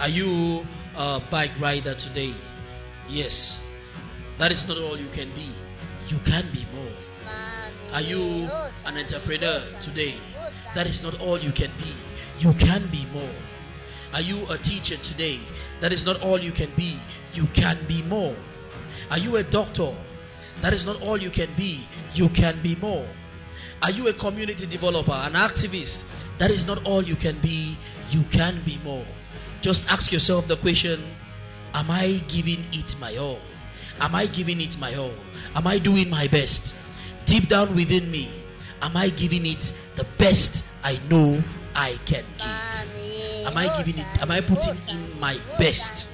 Are you a bike rider today? Yes. That is not all you can be. You can be more. Are you an entrepreneur today? That is not all you can be. You can be more. Are you a teacher today? That is not all you can be. You can be more. Are you a doctor? That is not all you can be. You can be more. Are you a community developer, an activist? That is not all you can be. You can be more. Just ask yourself the question Am I giving it my all? Am I giving it my all? Am I doing my best? Deep down within me, am I giving it the best I know I can give? Am I giving it? Am I putting in my best?